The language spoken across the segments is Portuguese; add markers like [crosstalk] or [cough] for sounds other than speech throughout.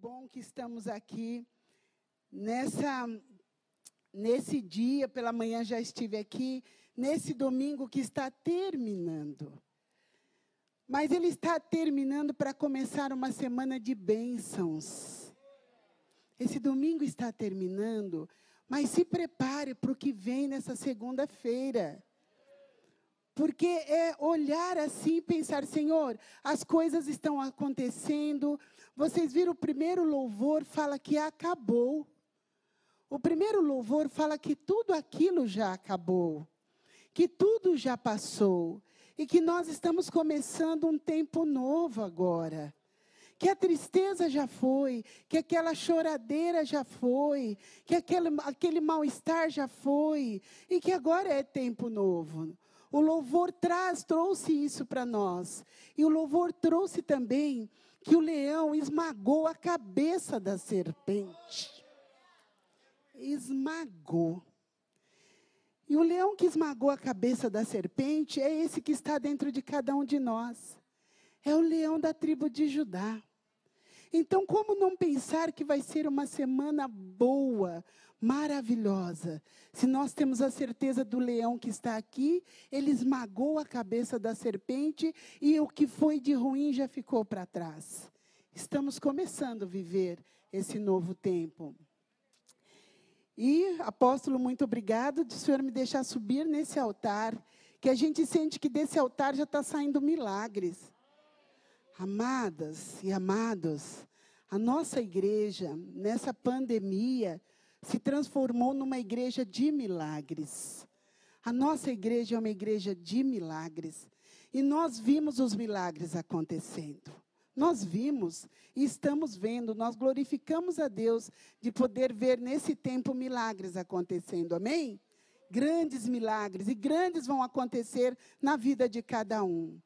bom que estamos aqui nessa nesse dia, pela manhã já estive aqui, nesse domingo que está terminando. Mas ele está terminando para começar uma semana de bênçãos. Esse domingo está terminando, mas se prepare para o que vem nessa segunda-feira. Porque é olhar assim e pensar, Senhor, as coisas estão acontecendo. Vocês viram o primeiro louvor, fala que acabou. O primeiro louvor fala que tudo aquilo já acabou, que tudo já passou e que nós estamos começando um tempo novo agora. Que a tristeza já foi, que aquela choradeira já foi, que aquele, aquele mal-estar já foi, e que agora é tempo novo. O louvor traz, trouxe isso para nós. E o louvor trouxe também que o leão esmagou a cabeça da serpente. Esmagou. E o leão que esmagou a cabeça da serpente é esse que está dentro de cada um de nós. É o leão da tribo de Judá. Então, como não pensar que vai ser uma semana boa, maravilhosa? Se nós temos a certeza do leão que está aqui, ele esmagou a cabeça da serpente e o que foi de ruim já ficou para trás. Estamos começando a viver esse novo tempo. E, apóstolo, muito obrigado de o senhor me deixar subir nesse altar, que a gente sente que desse altar já está saindo milagres. Amadas e amados, a nossa igreja, nessa pandemia, se transformou numa igreja de milagres. A nossa igreja é uma igreja de milagres. E nós vimos os milagres acontecendo. Nós vimos e estamos vendo, nós glorificamos a Deus de poder ver nesse tempo milagres acontecendo. Amém? Grandes milagres e grandes vão acontecer na vida de cada um.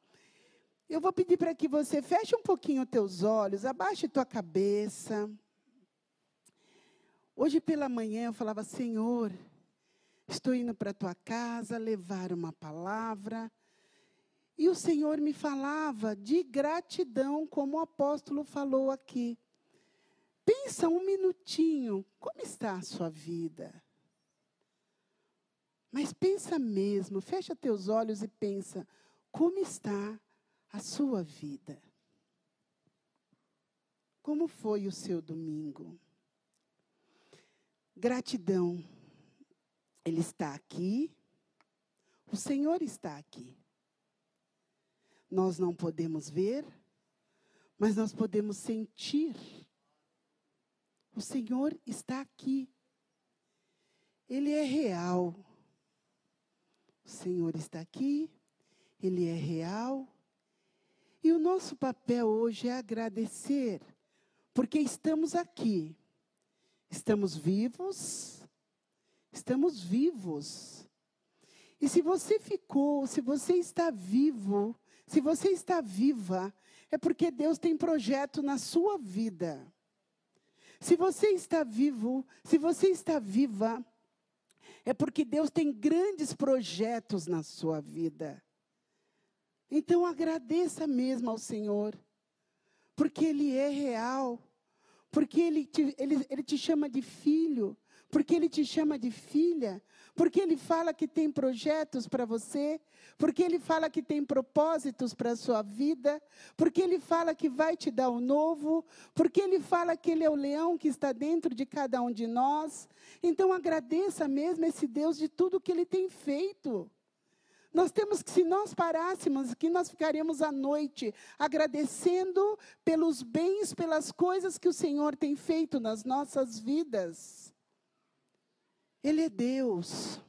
Eu vou pedir para que você feche um pouquinho os teus olhos, abaixe tua cabeça. Hoje pela manhã eu falava, Senhor, estou indo para a tua casa levar uma palavra. E o Senhor me falava de gratidão, como o apóstolo falou aqui. Pensa um minutinho, como está a sua vida? Mas pensa mesmo, fecha teus olhos e pensa, como está a sua vida. Como foi o seu domingo? Gratidão. Ele está aqui. O Senhor está aqui. Nós não podemos ver, mas nós podemos sentir. O Senhor está aqui. Ele é real. O Senhor está aqui. Ele é real. E o nosso papel hoje é agradecer, porque estamos aqui, estamos vivos, estamos vivos. E se você ficou, se você está vivo, se você está viva, é porque Deus tem projeto na sua vida. Se você está vivo, se você está viva, é porque Deus tem grandes projetos na sua vida. Então agradeça mesmo ao Senhor, porque Ele é real, porque Ele te, ele, ele te chama de filho, porque Ele te chama de filha, porque Ele fala que tem projetos para você, porque Ele fala que tem propósitos para a sua vida, porque Ele fala que vai te dar o novo, porque Ele fala que Ele é o leão que está dentro de cada um de nós. Então agradeça mesmo esse Deus de tudo que Ele tem feito. Nós temos que, se nós parássemos, que nós ficaríamos à noite agradecendo pelos bens, pelas coisas que o Senhor tem feito nas nossas vidas. Ele é Deus.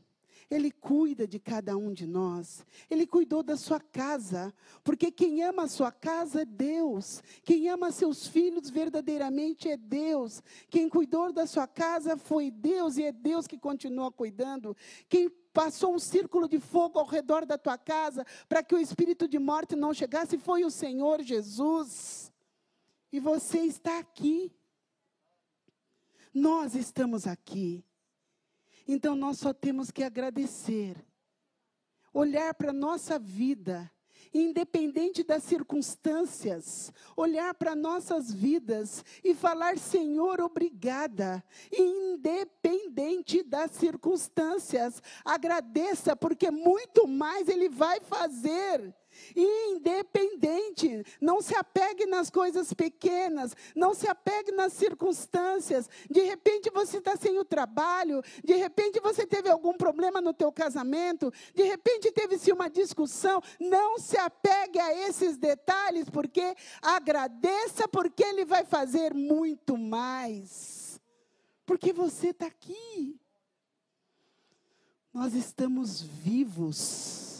Ele cuida de cada um de nós. Ele cuidou da sua casa. Porque quem ama a sua casa é Deus. Quem ama seus filhos verdadeiramente é Deus. Quem cuidou da sua casa foi Deus e é Deus que continua cuidando. Quem passou um círculo de fogo ao redor da tua casa para que o espírito de morte não chegasse, foi o Senhor Jesus. E você está aqui. Nós estamos aqui. Então nós só temos que agradecer. Olhar para a nossa vida independente das circunstâncias, olhar para nossas vidas e falar: Senhor, obrigada, independente das circunstâncias, agradeça, porque muito mais Ele vai fazer independente. Não se apegue nas coisas pequenas, não se apegue nas circunstâncias. De repente você está sem o trabalho, de repente você teve algum problema no teu casamento, de repente teve-se uma discussão. Não se apegue a esses detalhes, porque agradeça, porque Ele vai fazer muito mais. Porque você está aqui. Nós estamos vivos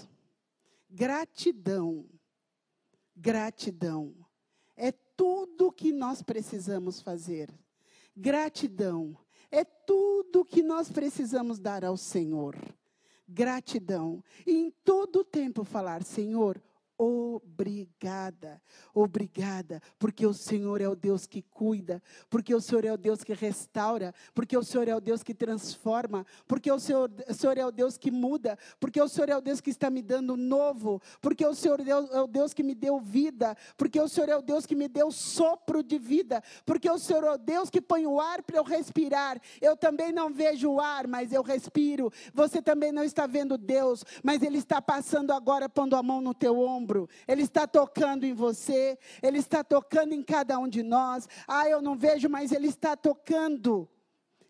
Gratidão. Gratidão. É tudo que nós precisamos fazer. Gratidão. É tudo que nós precisamos dar ao Senhor. Gratidão. E em todo o tempo falar: Senhor, obrigada, obrigada, porque o Senhor é o Deus que cuida, porque o Senhor é o Deus que restaura, porque o Senhor é o Deus que transforma, porque o Senhor, o Senhor é o Deus que muda, porque o Senhor é o Deus que está me dando novo, porque o Senhor é o Deus que me deu vida, porque o Senhor é o Deus que me deu sopro de vida, porque o Senhor é o Deus que põe o ar para eu respirar. Eu também não vejo o ar, mas eu respiro. Você também não está vendo Deus, mas Ele está passando agora, pondo a mão no teu ombro ombro, Ele está tocando em você, Ele está tocando em cada um de nós. Ah, eu não vejo, mas Ele está tocando.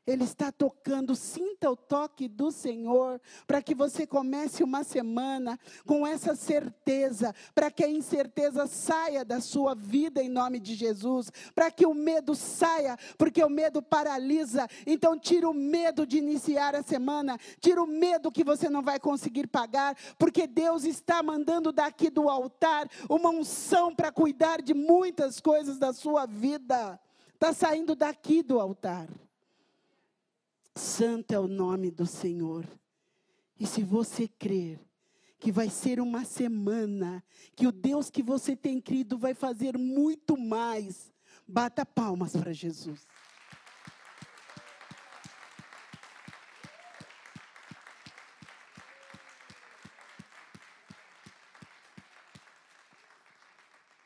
Ele está tocando, sinta o toque do Senhor, para que você comece uma semana com essa certeza, para que a incerteza saia da sua vida em nome de Jesus, para que o medo saia, porque o medo paralisa. Então, tira o medo de iniciar a semana, tira o medo que você não vai conseguir pagar, porque Deus está mandando daqui do altar uma unção para cuidar de muitas coisas da sua vida. Está saindo daqui do altar. Santo é o nome do Senhor. E se você crer que vai ser uma semana, que o Deus que você tem crido vai fazer muito mais, bata palmas para Jesus.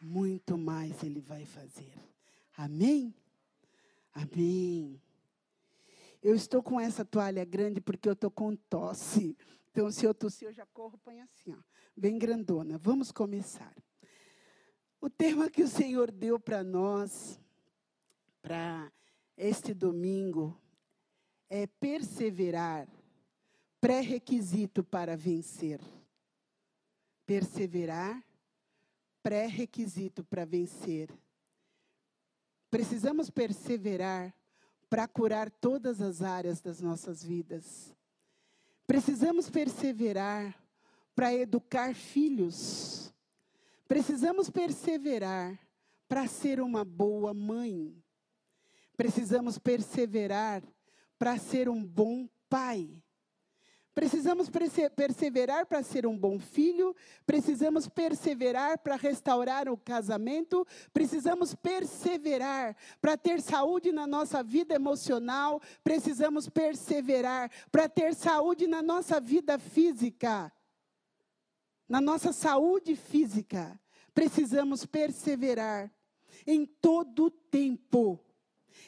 Muito mais Ele vai fazer. Amém? Amém. Eu estou com essa toalha grande porque eu estou com tosse. Então, se eu tossir, eu já corro, põe assim, ó, bem grandona. Vamos começar. O tema que o Senhor deu para nós, para este domingo, é perseverar, pré-requisito para vencer. Perseverar, pré-requisito para vencer. Precisamos perseverar para curar todas as áreas das nossas vidas. Precisamos perseverar para educar filhos. Precisamos perseverar para ser uma boa mãe. Precisamos perseverar para ser um bom pai. Precisamos perseverar para ser um bom filho, precisamos perseverar para restaurar o casamento, precisamos perseverar para ter saúde na nossa vida emocional, precisamos perseverar para ter saúde na nossa vida física, na nossa saúde física. Precisamos perseverar em todo o tempo.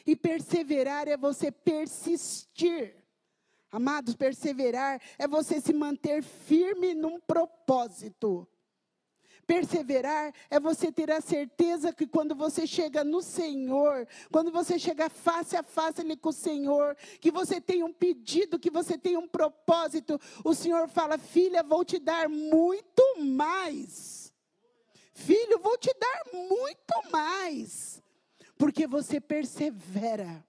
E perseverar é você persistir Amados, perseverar é você se manter firme num propósito. Perseverar é você ter a certeza que quando você chega no Senhor, quando você chega face a face ali com o Senhor, que você tem um pedido, que você tem um propósito, o Senhor fala: Filha, vou te dar muito mais. Filho, vou te dar muito mais. Porque você persevera.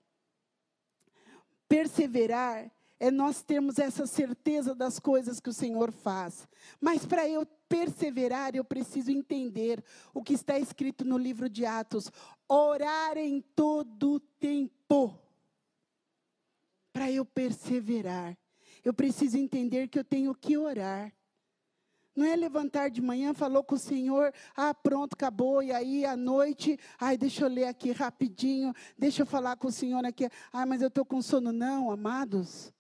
Perseverar é nós termos essa certeza das coisas que o Senhor faz. Mas para eu perseverar, eu preciso entender o que está escrito no livro de Atos: orar em todo tempo. Para eu perseverar, eu preciso entender que eu tenho que orar. Não é levantar de manhã, falou com o Senhor, ah, pronto, acabou, e aí à noite, ai, deixa eu ler aqui rapidinho, deixa eu falar com o Senhor aqui, ah, mas eu estou com sono. Não, amados,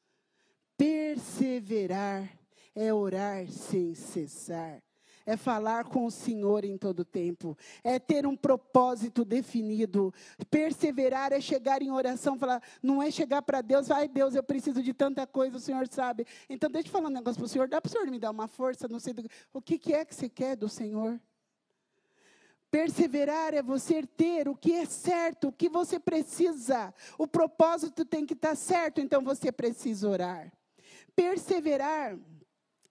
Perseverar é orar sem cessar, é falar com o Senhor em todo tempo, é ter um propósito definido. Perseverar é chegar em oração, falar, não é chegar para Deus, ai Deus, eu preciso de tanta coisa, o Senhor sabe. Então, deixa eu falar um negócio para o Senhor, dá para o Senhor me dar uma força, não sei do, o que, que é que você quer do Senhor? Perseverar é você ter o que é certo, o que você precisa. O propósito tem que estar certo, então você precisa orar. Perseverar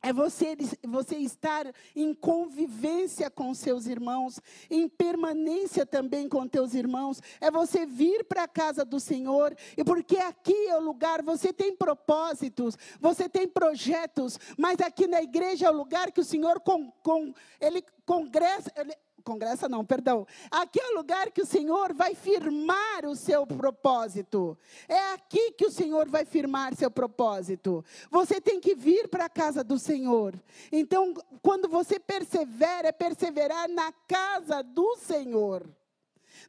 é você, você estar em convivência com seus irmãos, em permanência também com teus irmãos. É você vir para a casa do Senhor, e porque aqui é o lugar, você tem propósitos, você tem projetos, mas aqui na igreja é o lugar que o Senhor com, com, ele congressa, ele, congressa não, perdão. Aqui é o lugar que o Senhor vai firmar o seu propósito. É aqui que o Senhor vai firmar seu propósito. Você tem que vir para a casa do Senhor. Então, quando você persevera, é perseverar na casa do Senhor.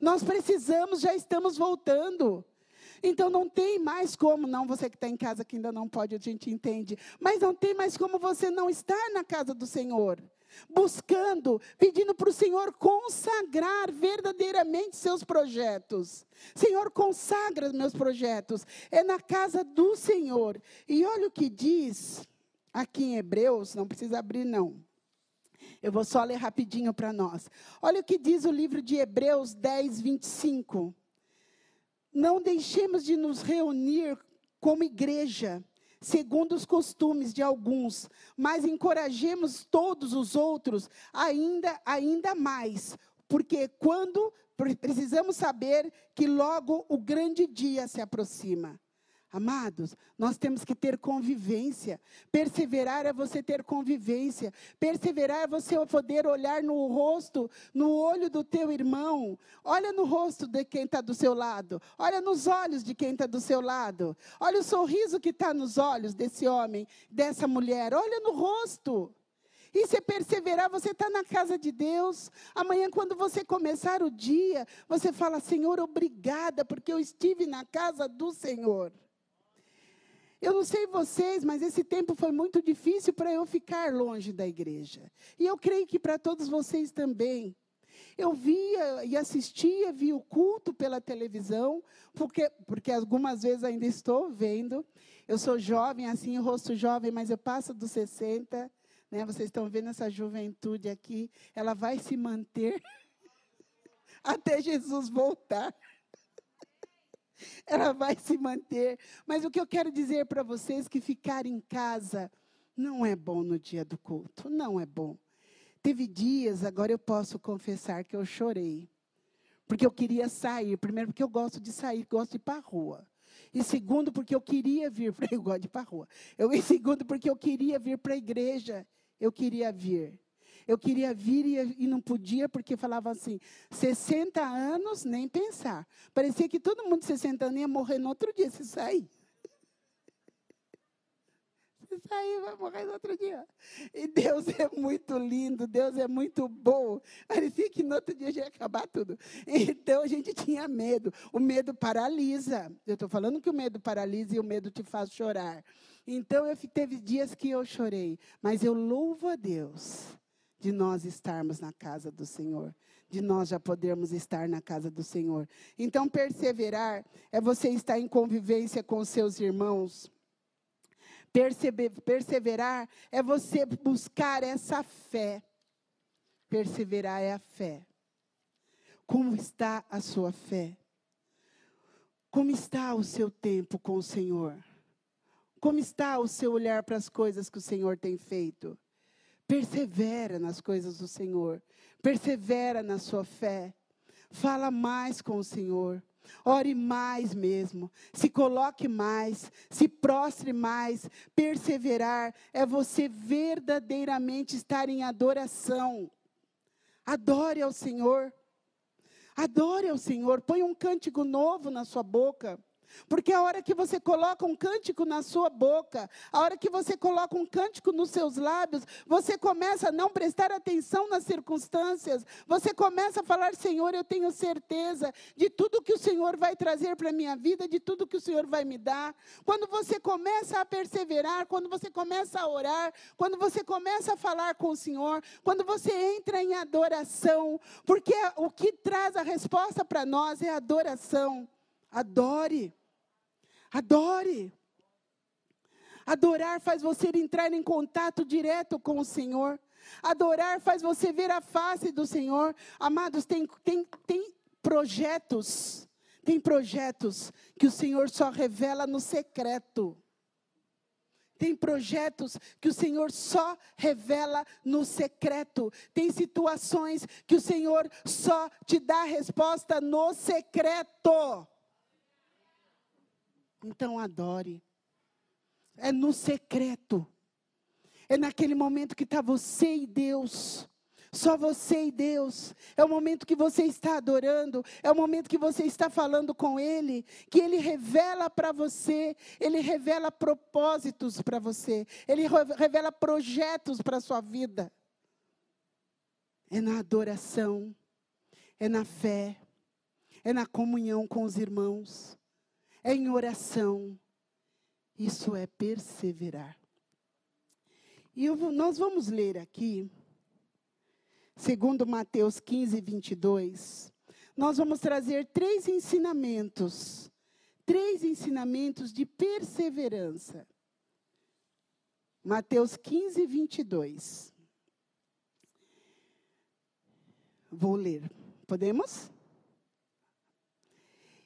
Nós precisamos, já estamos voltando. Então não tem mais como, não, você que está em casa que ainda não pode, a gente entende, mas não tem mais como você não estar na casa do Senhor buscando, pedindo para o Senhor consagrar verdadeiramente seus projetos. Senhor, consagra meus projetos. É na casa do Senhor. E olha o que diz aqui em Hebreus, não precisa abrir, não. Eu vou só ler rapidinho para nós. Olha o que diz o livro de Hebreus 10, 25. Não deixemos de nos reunir como igreja segundo os costumes de alguns, mas encorajemos todos os outros ainda ainda mais, porque quando precisamos saber que logo o grande dia se aproxima. Amados, nós temos que ter convivência. Perseverar é você ter convivência. Perseverar é você poder olhar no rosto, no olho do teu irmão. Olha no rosto de quem está do seu lado. Olha nos olhos de quem está do seu lado. Olha o sorriso que está nos olhos desse homem, dessa mulher. Olha no rosto. E se perseverar, você está na casa de Deus. Amanhã, quando você começar o dia, você fala: Senhor, obrigada, porque eu estive na casa do Senhor. Eu não sei vocês, mas esse tempo foi muito difícil para eu ficar longe da igreja. E eu creio que para todos vocês também. Eu via e assistia, via o culto pela televisão, porque, porque algumas vezes ainda estou vendo. Eu sou jovem, assim, rosto jovem, mas eu passo dos 60. Né? Vocês estão vendo essa juventude aqui, ela vai se manter [laughs] até Jesus voltar [laughs] ela vai se manter. Mas o que eu quero dizer para vocês é que ficar em casa não é bom no dia do culto, não é bom. Teve dias, agora eu posso confessar que eu chorei. Porque eu queria sair. Primeiro, porque eu gosto de sair, gosto de ir para a rua. E segundo, porque eu queria vir [laughs] eu gosto de ir para rua. Eu, e segundo, porque eu queria vir para a igreja. Eu queria vir. Eu queria vir e, e não podia, porque falava assim: 60 anos, nem pensar. Parecia que todo mundo de 60 anos ia morrer no outro dia, se sair. [laughs] Se sair, vai morrer no outro dia. E Deus é muito lindo, Deus é muito bom. Parecia que no outro dia já ia acabar tudo. Então a gente tinha medo. O medo paralisa. Eu estou falando que o medo paralisa e o medo te faz chorar. Então eu teve dias que eu chorei, mas eu louvo a Deus de nós estarmos na casa do Senhor, de nós já podermos estar na casa do Senhor. Então, perseverar é você estar em convivência com seus irmãos. Perseverar é você buscar essa fé. Perseverar é a fé. Como está a sua fé? Como está o seu tempo com o Senhor? Como está o seu olhar para as coisas que o Senhor tem feito? Persevera nas coisas do Senhor. Persevera na sua fé. Fala mais com o Senhor. Ore mais mesmo, se coloque mais, se prostre mais. Perseverar é você verdadeiramente estar em adoração. Adore ao Senhor. Adore ao Senhor. Põe um cântico novo na sua boca. Porque a hora que você coloca um cântico na sua boca, a hora que você coloca um cântico nos seus lábios, você começa a não prestar atenção nas circunstâncias. Você começa a falar: Senhor, eu tenho certeza de tudo que o Senhor vai trazer para a minha vida, de tudo que o Senhor vai me dar. Quando você começa a perseverar, quando você começa a orar, quando você começa a falar com o Senhor, quando você entra em adoração, porque o que traz a resposta para nós é adoração. Adore. Adore. Adorar faz você entrar em contato direto com o Senhor. Adorar faz você ver a face do Senhor. Amados, tem, tem, tem projetos, tem projetos que o Senhor só revela no secreto. Tem projetos que o Senhor só revela no secreto. Tem situações que o Senhor só te dá resposta no secreto. Então adore. É no secreto. É naquele momento que está você e Deus. Só você e Deus. É o momento que você está adorando. É o momento que você está falando com Ele. Que Ele revela para você. Ele revela propósitos para você. Ele revela projetos para a sua vida. É na adoração. É na fé. É na comunhão com os irmãos é em oração. Isso é perseverar. E eu, nós vamos ler aqui, segundo Mateus 15, 22, nós vamos trazer três ensinamentos, três ensinamentos de perseverança. Mateus 15, 22. Vou ler. Podemos?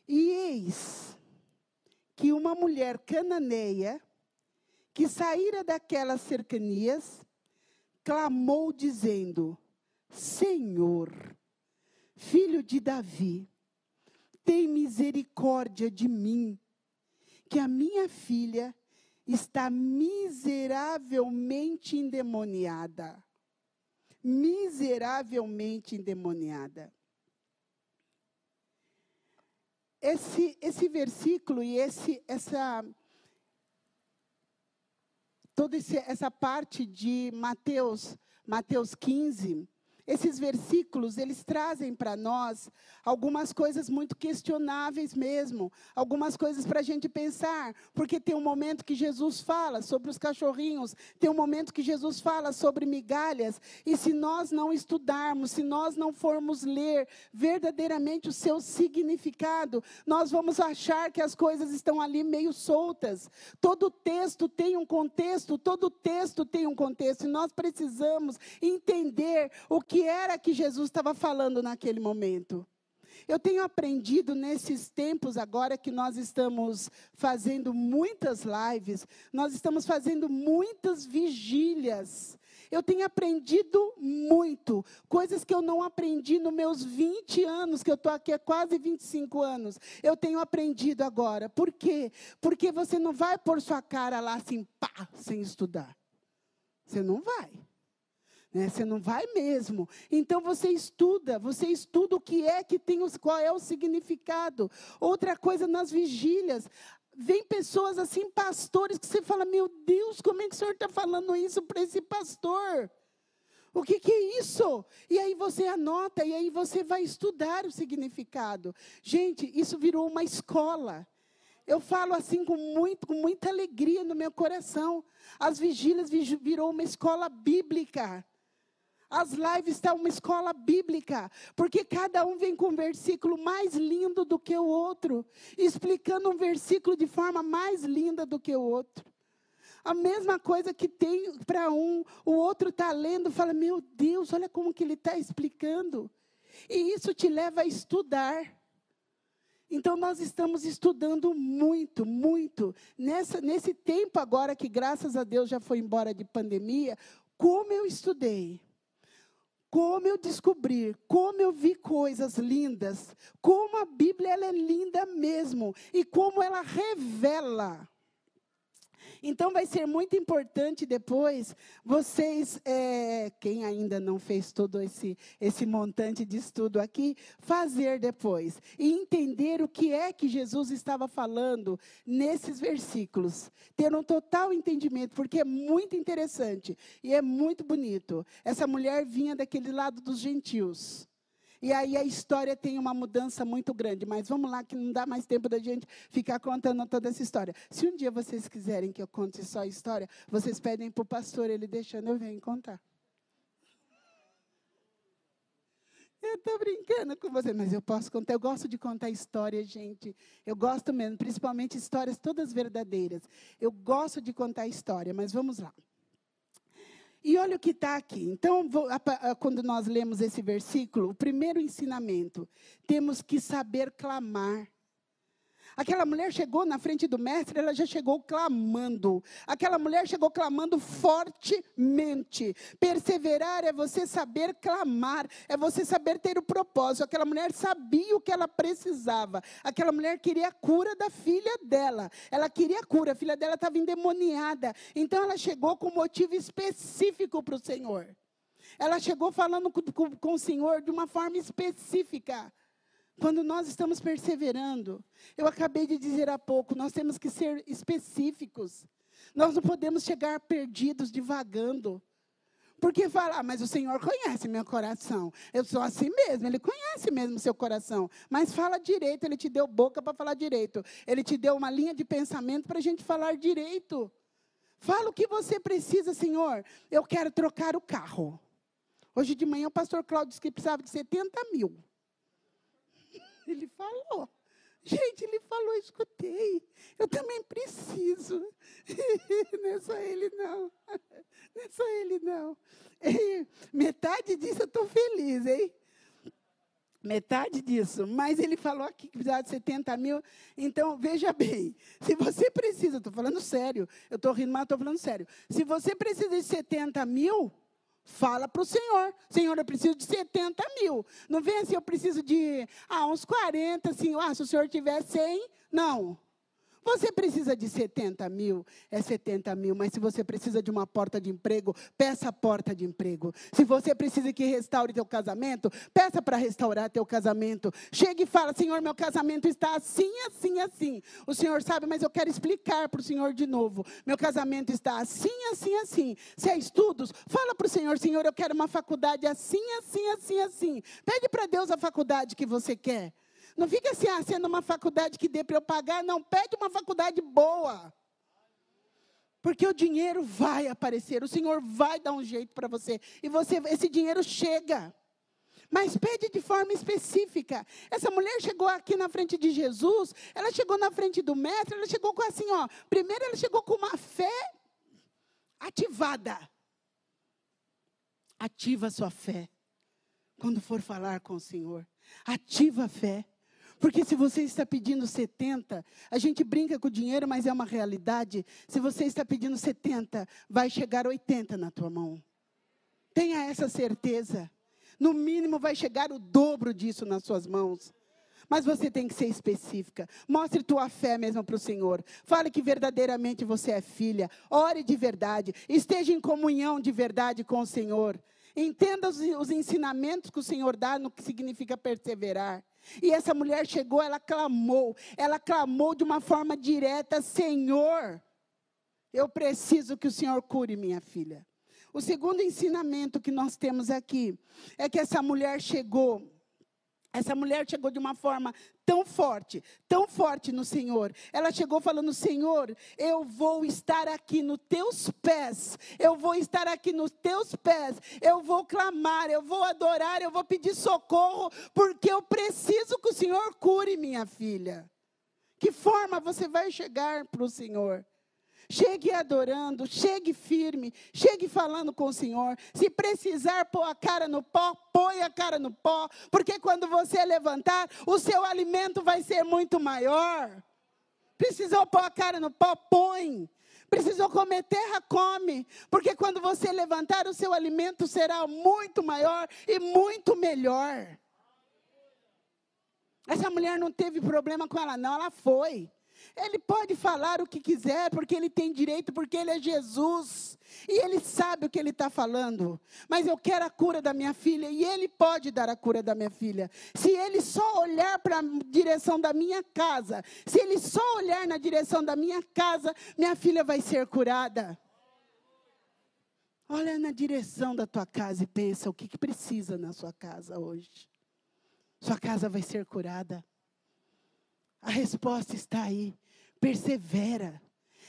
E eis que uma mulher cananeia, que saíra daquelas cercanias, clamou dizendo: Senhor, filho de Davi, tem misericórdia de mim, que a minha filha está miseravelmente endemoniada. Miseravelmente endemoniada. Esse, esse versículo e esse, essa, toda essa parte de Mateus, Mateus 15, esses versículos, eles trazem para nós algumas coisas muito questionáveis mesmo, algumas coisas para a gente pensar, porque tem um momento que Jesus fala sobre os cachorrinhos, tem um momento que Jesus fala sobre migalhas, e se nós não estudarmos, se nós não formos ler verdadeiramente o seu significado, nós vamos achar que as coisas estão ali meio soltas. Todo texto tem um contexto, todo texto tem um contexto, e nós precisamos entender o que que era que Jesus estava falando naquele momento. Eu tenho aprendido nesses tempos agora que nós estamos fazendo muitas lives, nós estamos fazendo muitas vigílias. Eu tenho aprendido muito, coisas que eu não aprendi nos meus 20 anos, que eu estou aqui há quase 25 anos. Eu tenho aprendido agora. Por quê? Porque você não vai pôr sua cara lá assim, pá, sem estudar. Você não vai. Né? Você não vai mesmo. Então você estuda, você estuda o que é que tem, qual é o significado. Outra coisa nas vigílias, vem pessoas assim, pastores, que você fala, meu Deus, como é que o senhor está falando isso para esse pastor? O que, que, é isso? E aí você anota, e aí você vai estudar o significado. Gente, isso virou uma escola. Eu falo assim com, muito, com muita alegria no meu coração. As vigílias virou uma escola bíblica. As lives estão uma escola bíblica, porque cada um vem com um versículo mais lindo do que o outro, explicando um versículo de forma mais linda do que o outro. A mesma coisa que tem para um, o outro está lendo, fala: Meu Deus, olha como que ele está explicando. E isso te leva a estudar. Então, nós estamos estudando muito, muito. Nessa, nesse tempo agora, que graças a Deus já foi embora de pandemia, como eu estudei como eu descobri, como eu vi coisas lindas, como a Bíblia ela é linda mesmo e como ela revela. Então, vai ser muito importante depois vocês, é, quem ainda não fez todo esse, esse montante de estudo aqui, fazer depois e entender o que é que Jesus estava falando nesses versículos. Ter um total entendimento, porque é muito interessante e é muito bonito. Essa mulher vinha daquele lado dos gentios. E aí a história tem uma mudança muito grande. Mas vamos lá, que não dá mais tempo da gente ficar contando toda essa história. Se um dia vocês quiserem que eu conte só a história, vocês pedem para o pastor, ele deixando eu venho contar. Eu estou brincando com você, mas eu posso contar. Eu gosto de contar histórias, gente. Eu gosto mesmo, principalmente histórias todas verdadeiras. Eu gosto de contar história, mas vamos lá. E olha o que está aqui. Então, quando nós lemos esse versículo, o primeiro ensinamento, temos que saber clamar. Aquela mulher chegou na frente do mestre, ela já chegou clamando. Aquela mulher chegou clamando fortemente. Perseverar é você saber clamar, é você saber ter o propósito. Aquela mulher sabia o que ela precisava. Aquela mulher queria a cura da filha dela. Ela queria a cura, a filha dela estava endemoniada. Então ela chegou com um motivo específico para o Senhor. Ela chegou falando com, com, com o Senhor de uma forma específica. Quando nós estamos perseverando, eu acabei de dizer há pouco, nós temos que ser específicos. Nós não podemos chegar perdidos, divagando. Porque falar, ah, mas o Senhor conhece meu coração. Eu sou assim mesmo, Ele conhece mesmo o seu coração. Mas fala direito, Ele te deu boca para falar direito. Ele te deu uma linha de pensamento para a gente falar direito. Fala o que você precisa, Senhor. Eu quero trocar o carro. Hoje de manhã o pastor Cláudio disse que precisava de 70 mil. Ele falou. Gente, ele falou, escutei. Eu também preciso. [laughs] Não é só ele, não. [laughs] Não é só ele, não. [laughs] Metade disso eu estou feliz, hein? Metade disso. Mas ele falou aqui que precisava de 70 mil. Então, veja bem. Se você precisa, estou falando sério. Eu estou rindo, mas estou falando sério. Se você precisa de 70 mil, Fala para o Senhor. Senhor, eu preciso de 70 mil. Não vem assim, eu preciso de ah, uns 40, assim, ah, se o Senhor tiver 100. Não. Você precisa de 70 mil, é 70 mil, mas se você precisa de uma porta de emprego, peça a porta de emprego. Se você precisa que restaure teu casamento, peça para restaurar teu casamento. Chega e fala, Senhor, meu casamento está assim, assim, assim. O Senhor sabe, mas eu quero explicar para o Senhor de novo. Meu casamento está assim, assim, assim. Se é estudos, fala para o Senhor, Senhor, eu quero uma faculdade assim, assim, assim, assim. Pede para Deus a faculdade que você quer. Não fica assim, ah, sendo uma faculdade que dê para eu pagar. Não, pede uma faculdade boa. Porque o dinheiro vai aparecer, o Senhor vai dar um jeito para você. E você, esse dinheiro chega. Mas pede de forma específica. Essa mulher chegou aqui na frente de Jesus, ela chegou na frente do mestre, ela chegou com assim, ó. Primeiro ela chegou com uma fé ativada. Ativa a sua fé. Quando for falar com o Senhor, ativa a fé. Porque se você está pedindo 70, a gente brinca com o dinheiro, mas é uma realidade. Se você está pedindo 70, vai chegar 80 na tua mão. Tenha essa certeza. No mínimo vai chegar o dobro disso nas suas mãos. Mas você tem que ser específica. Mostre tua fé mesmo para o Senhor. Fale que verdadeiramente você é filha. Ore de verdade. Esteja em comunhão de verdade com o Senhor. Entenda os, os ensinamentos que o Senhor dá no que significa perseverar. E essa mulher chegou, ela clamou, ela clamou de uma forma direta: Senhor, eu preciso que o Senhor cure minha filha. O segundo ensinamento que nós temos aqui é que essa mulher chegou essa mulher chegou de uma forma tão forte, tão forte no Senhor. Ela chegou falando: Senhor, eu vou estar aqui nos teus pés, eu vou estar aqui nos teus pés, eu vou clamar, eu vou adorar, eu vou pedir socorro, porque eu preciso que o Senhor cure minha filha. Que forma você vai chegar para o Senhor? Chegue adorando, chegue firme, chegue falando com o Senhor. Se precisar pôr a cara no pó, põe a cara no pó, porque quando você levantar, o seu alimento vai ser muito maior. Precisou pôr a cara no pó, põe. Precisou comer terra, come. Porque quando você levantar, o seu alimento será muito maior e muito melhor. Essa mulher não teve problema com ela, não, ela foi. Ele pode falar o que quiser, porque ele tem direito, porque ele é Jesus. E ele sabe o que ele está falando. Mas eu quero a cura da minha filha, e ele pode dar a cura da minha filha. Se ele só olhar para a direção da minha casa, se ele só olhar na direção da minha casa, minha filha vai ser curada. Olha na direção da tua casa e pensa o que, que precisa na sua casa hoje. Sua casa vai ser curada. A resposta está aí. Persevera.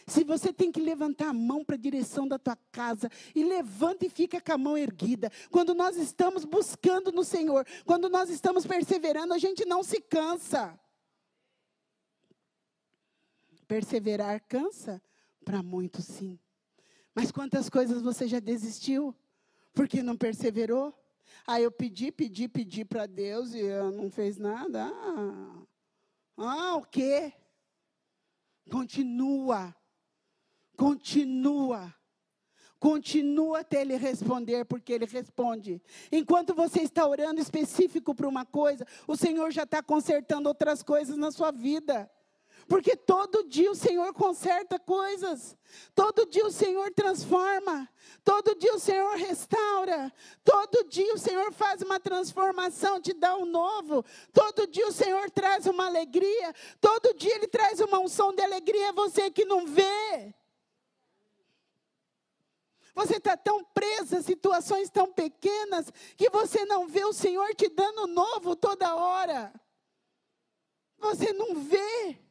Se você tem que levantar a mão para a direção da tua casa, e levanta e fica com a mão erguida. Quando nós estamos buscando no Senhor, quando nós estamos perseverando, a gente não se cansa. Perseverar cansa? Para muitos, sim. Mas quantas coisas você já desistiu? Porque não perseverou? Ah, eu pedi, pedi, pedi para Deus e não fez nada. Ah, ah, o quê? Continua. Continua. Continua até ele responder, porque ele responde. Enquanto você está orando específico para uma coisa, o Senhor já está consertando outras coisas na sua vida. Porque todo dia o Senhor conserta coisas, todo dia o Senhor transforma, todo dia o Senhor restaura, todo dia o Senhor faz uma transformação, te dá um novo, todo dia o Senhor traz uma alegria, todo dia Ele traz uma unção de alegria, você que não vê. Você está tão presa situações tão pequenas que você não vê o Senhor te dando novo toda hora. Você não vê.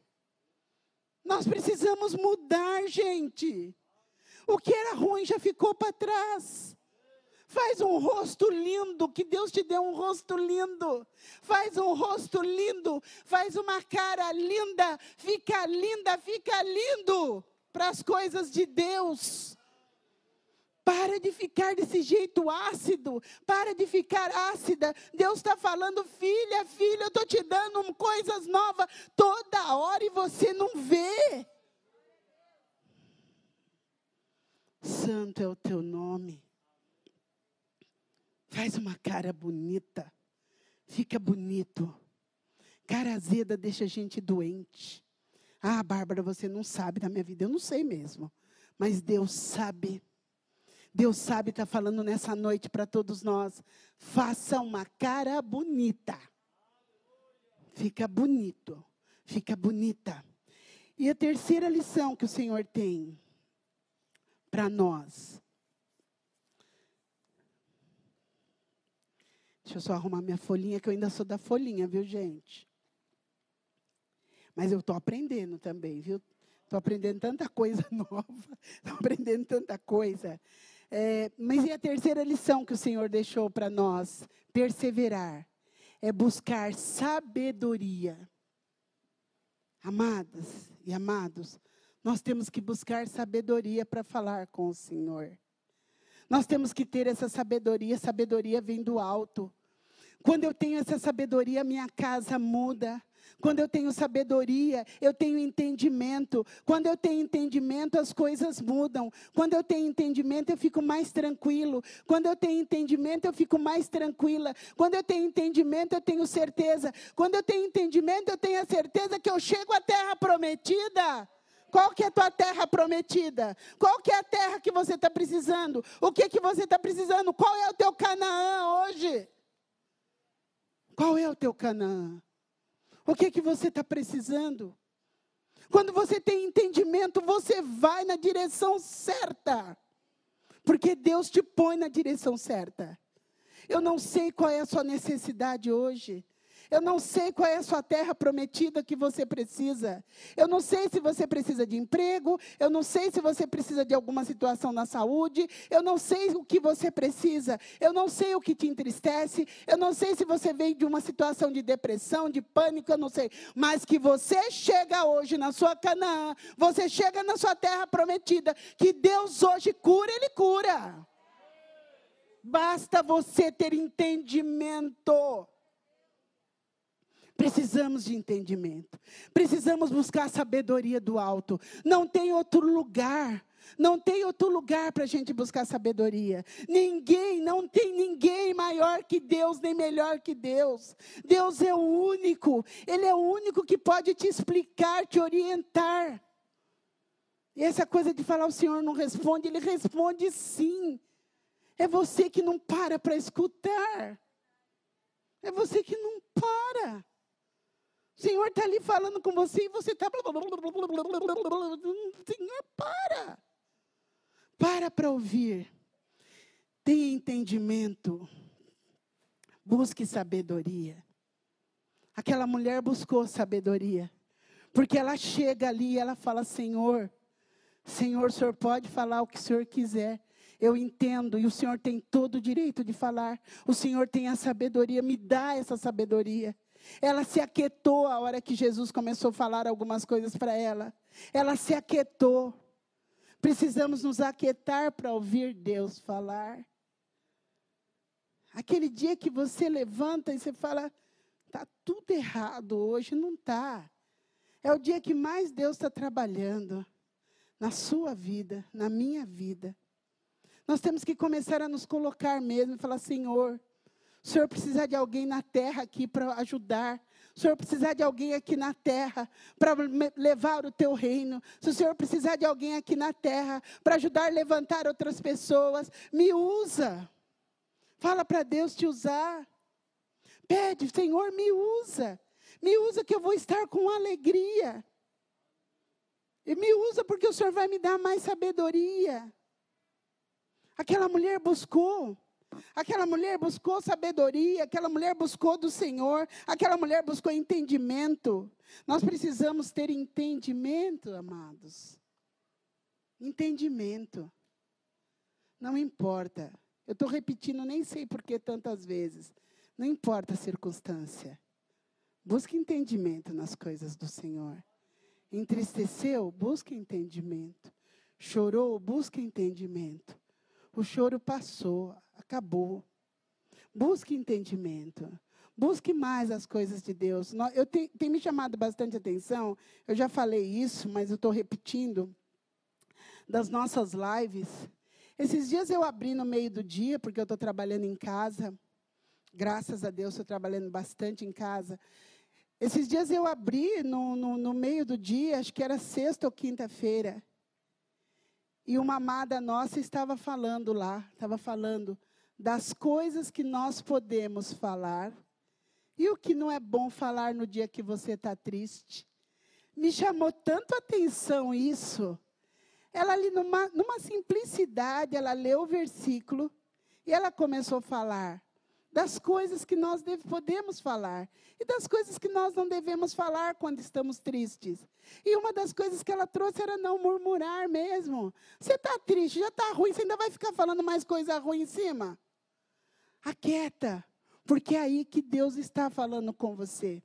Nós precisamos mudar, gente. O que era ruim já ficou para trás. Faz um rosto lindo, que Deus te dê um rosto lindo. Faz um rosto lindo, faz uma cara linda, fica linda, fica lindo para as coisas de Deus. Para de ficar desse jeito ácido. Para de ficar ácida. Deus está falando, filha, filha, eu estou te dando coisas novas toda hora e você não vê. Santo é o teu nome. Faz uma cara bonita. Fica bonito. Cara azeda deixa a gente doente. Ah, Bárbara, você não sabe da minha vida. Eu não sei mesmo. Mas Deus sabe. Deus sabe, está falando nessa noite para todos nós. Faça uma cara bonita. Fica bonito. Fica bonita. E a terceira lição que o Senhor tem para nós. Deixa eu só arrumar minha folhinha, que eu ainda sou da folhinha, viu, gente? Mas eu estou aprendendo também, viu? Estou aprendendo tanta coisa [laughs] nova, estou aprendendo tanta coisa. É, mas e a terceira lição que o Senhor deixou para nós? Perseverar. É buscar sabedoria. Amadas e amados, nós temos que buscar sabedoria para falar com o Senhor. Nós temos que ter essa sabedoria, sabedoria vem do alto. Quando eu tenho essa sabedoria, minha casa muda, quando eu tenho sabedoria, eu tenho entendimento. Quando eu tenho entendimento, as coisas mudam. Quando eu tenho entendimento, eu fico mais tranquilo. Quando eu tenho entendimento, eu fico mais tranquila. Quando eu tenho entendimento, eu tenho certeza. Quando eu tenho entendimento, eu tenho a certeza que eu chego à terra prometida. Qual que é a tua terra prometida? Qual que é a terra que você está precisando? O que que você está precisando? Qual é o teu Canaã hoje? Qual é o teu Canaã? O que, que você está precisando? Quando você tem entendimento, você vai na direção certa. Porque Deus te põe na direção certa. Eu não sei qual é a sua necessidade hoje. Eu não sei qual é a sua terra prometida que você precisa. Eu não sei se você precisa de emprego. Eu não sei se você precisa de alguma situação na saúde. Eu não sei o que você precisa. Eu não sei o que te entristece. Eu não sei se você veio de uma situação de depressão, de pânico. Eu não sei. Mas que você chega hoje na sua Canaã. Você chega na sua terra prometida. Que Deus hoje cura, Ele cura. Basta você ter entendimento. Precisamos de entendimento. Precisamos buscar a sabedoria do alto. Não tem outro lugar. Não tem outro lugar para a gente buscar sabedoria. Ninguém, não tem ninguém maior que Deus, nem melhor que Deus. Deus é o único, Ele é o único que pode te explicar, te orientar. E essa coisa de falar o Senhor não responde, Ele responde sim. É você que não para para escutar. É você que não para. O Senhor está ali falando com você e você está. Senhor, para. Para para ouvir. Tenha entendimento. Busque sabedoria. Aquela mulher buscou sabedoria. Porque ela chega ali e ela fala: Senhor, Senhor, o Senhor pode falar o que o Senhor quiser. Eu entendo e o Senhor tem todo o direito de falar. O Senhor tem a sabedoria, me dá essa sabedoria. Ela se aquietou a hora que Jesus começou a falar algumas coisas para ela. Ela se aquietou. Precisamos nos aquietar para ouvir Deus falar. Aquele dia que você levanta e você fala, está tudo errado hoje, não está. É o dia que mais Deus está trabalhando na sua vida, na minha vida. Nós temos que começar a nos colocar mesmo e falar: Senhor, o Senhor precisar de alguém na terra aqui para ajudar. O Senhor precisar de alguém aqui na terra para levar o teu reino. Se o Senhor precisar de alguém aqui na terra para ajudar a levantar outras pessoas, me usa. Fala para Deus te usar. Pede, Senhor, me usa. Me usa que eu vou estar com alegria. E me usa porque o Senhor vai me dar mais sabedoria. Aquela mulher buscou. Aquela mulher buscou sabedoria, aquela mulher buscou do Senhor, aquela mulher buscou entendimento. Nós precisamos ter entendimento, amados. Entendimento. Não importa. Eu estou repetindo, nem sei por que tantas vezes. Não importa a circunstância. Busque entendimento nas coisas do Senhor. Entristeceu? Busque entendimento. Chorou? Busque entendimento. O choro passou, acabou. Busque entendimento. Busque mais as coisas de Deus. Eu tenho, tem me chamado bastante atenção. Eu já falei isso, mas eu estou repetindo. Das nossas lives. Esses dias eu abri no meio do dia, porque eu estou trabalhando em casa. Graças a Deus, estou trabalhando bastante em casa. Esses dias eu abri no, no, no meio do dia, acho que era sexta ou quinta-feira. E uma amada nossa estava falando lá, estava falando das coisas que nós podemos falar e o que não é bom falar no dia que você está triste. Me chamou tanto atenção isso. Ela ali, numa, numa simplicidade, ela leu o versículo e ela começou a falar das coisas que nós deve, podemos falar e das coisas que nós não devemos falar quando estamos tristes. E uma das coisas que ela trouxe era não murmurar mesmo. Você está triste, já está ruim, você ainda vai ficar falando mais coisa ruim em cima? Aquieta, porque é aí que Deus está falando com você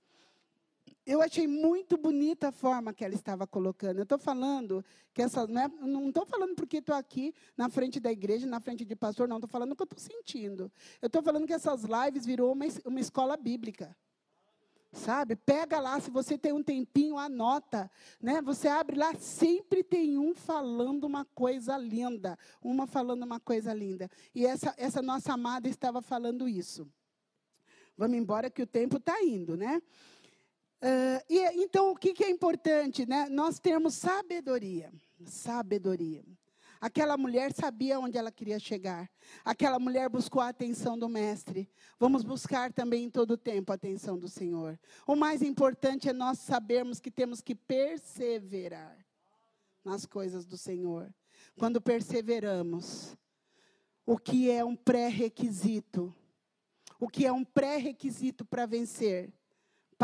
eu achei muito bonita a forma que ela estava colocando. Eu estou falando que essa. Né, não estou falando porque estou aqui na frente da igreja, na frente de pastor, não. Estou falando o que eu estou sentindo. Eu estou falando que essas lives virou uma, uma escola bíblica. Sabe? Pega lá, se você tem um tempinho, anota. Né? Você abre lá, sempre tem um falando uma coisa linda. Uma falando uma coisa linda. E essa, essa nossa amada estava falando isso. Vamos embora que o tempo está indo, né? Uh, e, então, o que, que é importante? Né? Nós temos sabedoria. Sabedoria. Aquela mulher sabia onde ela queria chegar. Aquela mulher buscou a atenção do Mestre. Vamos buscar também em todo tempo a atenção do Senhor. O mais importante é nós sabermos que temos que perseverar nas coisas do Senhor. Quando perseveramos, o que é um pré-requisito? O que é um pré-requisito para vencer?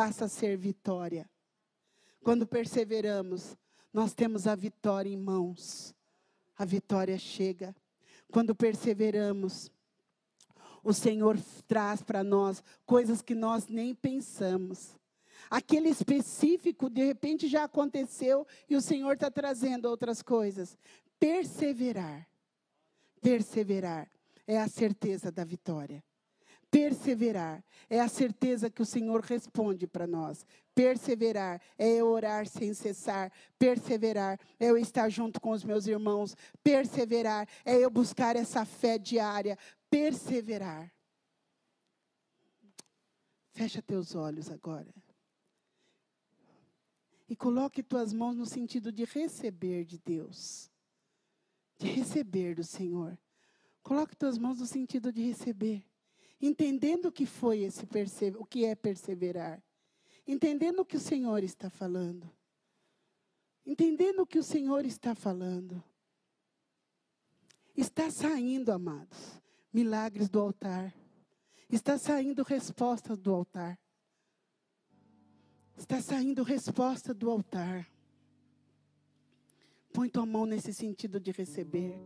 Passa a ser vitória. Quando perseveramos, nós temos a vitória em mãos. A vitória chega. Quando perseveramos, o Senhor traz para nós coisas que nós nem pensamos. Aquele específico, de repente, já aconteceu e o Senhor está trazendo outras coisas. Perseverar. Perseverar é a certeza da vitória. Perseverar é a certeza que o Senhor responde para nós. Perseverar é eu orar sem cessar. Perseverar é eu estar junto com os meus irmãos. Perseverar é eu buscar essa fé diária. Perseverar. Fecha teus olhos agora. E coloque tuas mãos no sentido de receber de Deus. De receber do Senhor. Coloque tuas mãos no sentido de receber entendendo o que foi esse o que é perseverar, entendendo o que o Senhor está falando, entendendo o que o Senhor está falando. Está saindo, amados, milagres do altar. Está saindo respostas do altar. Está saindo resposta do altar. Põe tua mão nesse sentido de receber.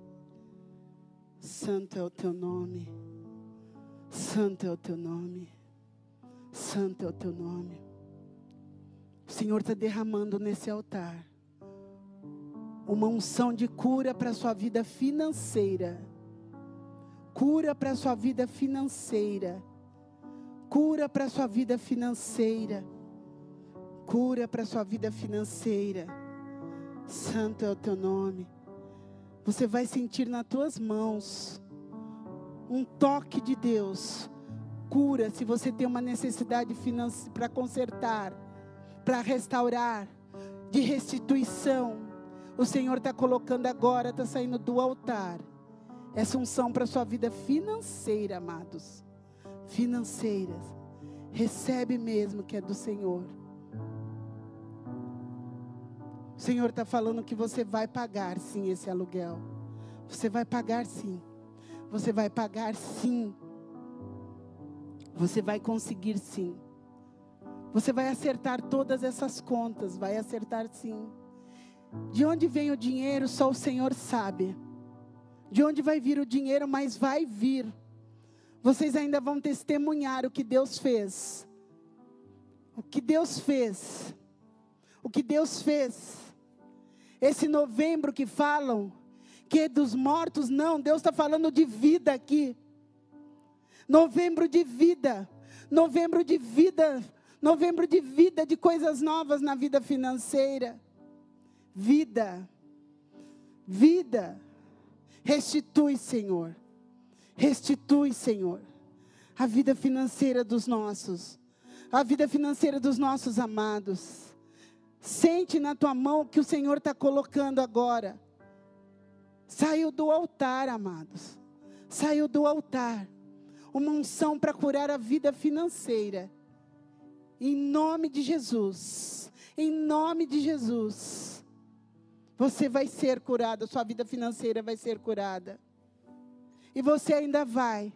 Santo é o teu nome. Santo é o teu nome. Santo é o teu nome. O Senhor está derramando nesse altar uma unção de cura para a sua vida financeira. Cura para a sua vida financeira. Cura para a sua vida financeira. Cura para a sua vida financeira. Santo é o teu nome. Você vai sentir nas tuas mãos um toque de Deus. Cura se você tem uma necessidade para consertar, para restaurar, de restituição. O Senhor está colocando agora, está saindo do altar. Essa unção para a sua vida financeira, amados. Financeiras. Recebe mesmo que é do Senhor. O Senhor está falando que você vai pagar sim esse aluguel. Você vai pagar sim. Você vai pagar sim. Você vai conseguir sim. Você vai acertar todas essas contas, vai acertar sim. De onde vem o dinheiro, só o Senhor sabe. De onde vai vir o dinheiro, mas vai vir. Vocês ainda vão testemunhar o que Deus fez. O que Deus fez. O que Deus fez. Esse novembro que falam, que dos mortos, não, Deus está falando de vida aqui. Novembro de vida, novembro de vida, novembro de vida, de coisas novas na vida financeira. Vida, vida, restitui, Senhor, restitui, Senhor, a vida financeira dos nossos, a vida financeira dos nossos amados. Sente na tua mão o que o Senhor está colocando agora. Saiu do altar, amados. Saiu do altar. Uma unção para curar a vida financeira. Em nome de Jesus. Em nome de Jesus. Você vai ser curado, sua vida financeira vai ser curada. E você ainda vai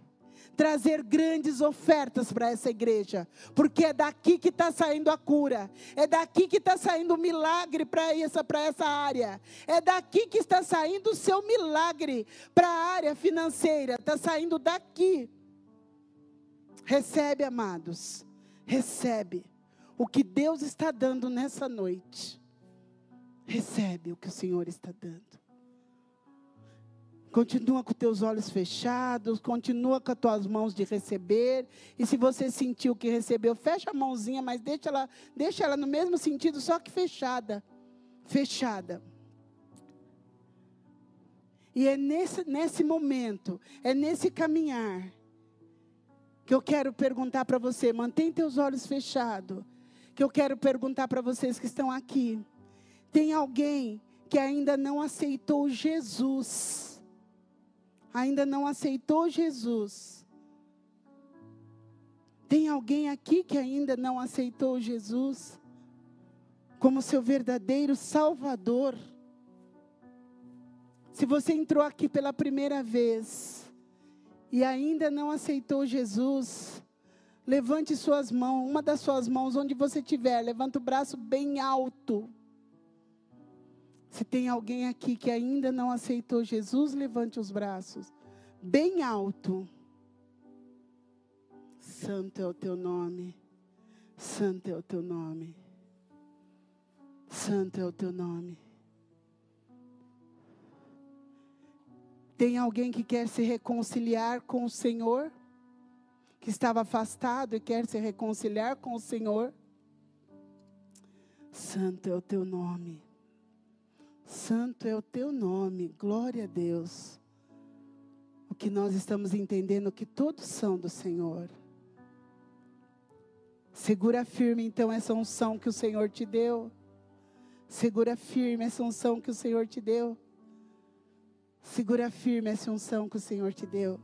trazer grandes ofertas para essa igreja, porque é daqui que está saindo a cura, é daqui que está saindo o milagre para essa, essa área, é daqui que está saindo o seu milagre para a área financeira, está saindo daqui. Recebe, amados, recebe o que Deus está dando nessa noite. Recebe o que o Senhor está dando. Continua com teus olhos fechados, continua com as tuas mãos de receber. E se você sentiu que recebeu, fecha a mãozinha, mas deixa ela, deixa ela no mesmo sentido, só que fechada. Fechada. E é nesse, nesse momento, é nesse caminhar, que eu quero perguntar para você, mantém teus olhos fechados, que eu quero perguntar para vocês que estão aqui. Tem alguém que ainda não aceitou Jesus? Ainda não aceitou Jesus. Tem alguém aqui que ainda não aceitou Jesus como seu verdadeiro Salvador? Se você entrou aqui pela primeira vez e ainda não aceitou Jesus, levante suas mãos, uma das suas mãos onde você estiver, levanta o braço bem alto. Se tem alguém aqui que ainda não aceitou Jesus, levante os braços bem alto. Santo é o teu nome. Santo é o teu nome. Santo é o teu nome. Tem alguém que quer se reconciliar com o Senhor? Que estava afastado e quer se reconciliar com o Senhor. Santo é o teu nome. Santo é o teu nome. Glória a Deus. O que nós estamos entendendo que todos são do Senhor. Segura firme então essa unção que o Senhor te deu. Segura firme essa unção que o Senhor te deu. Segura firme essa unção que o Senhor te deu.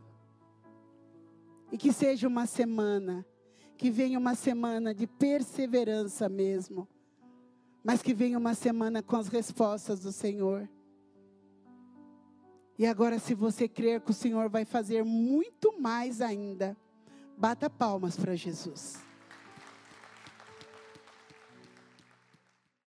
E que seja uma semana, que venha uma semana de perseverança mesmo, mas que venha uma semana com as respostas do Senhor. E agora, se você crer que o Senhor vai fazer muito mais ainda, bata palmas para Jesus.